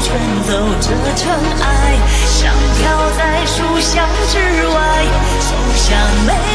卷走这尘埃，像飘在书香之外，书香美。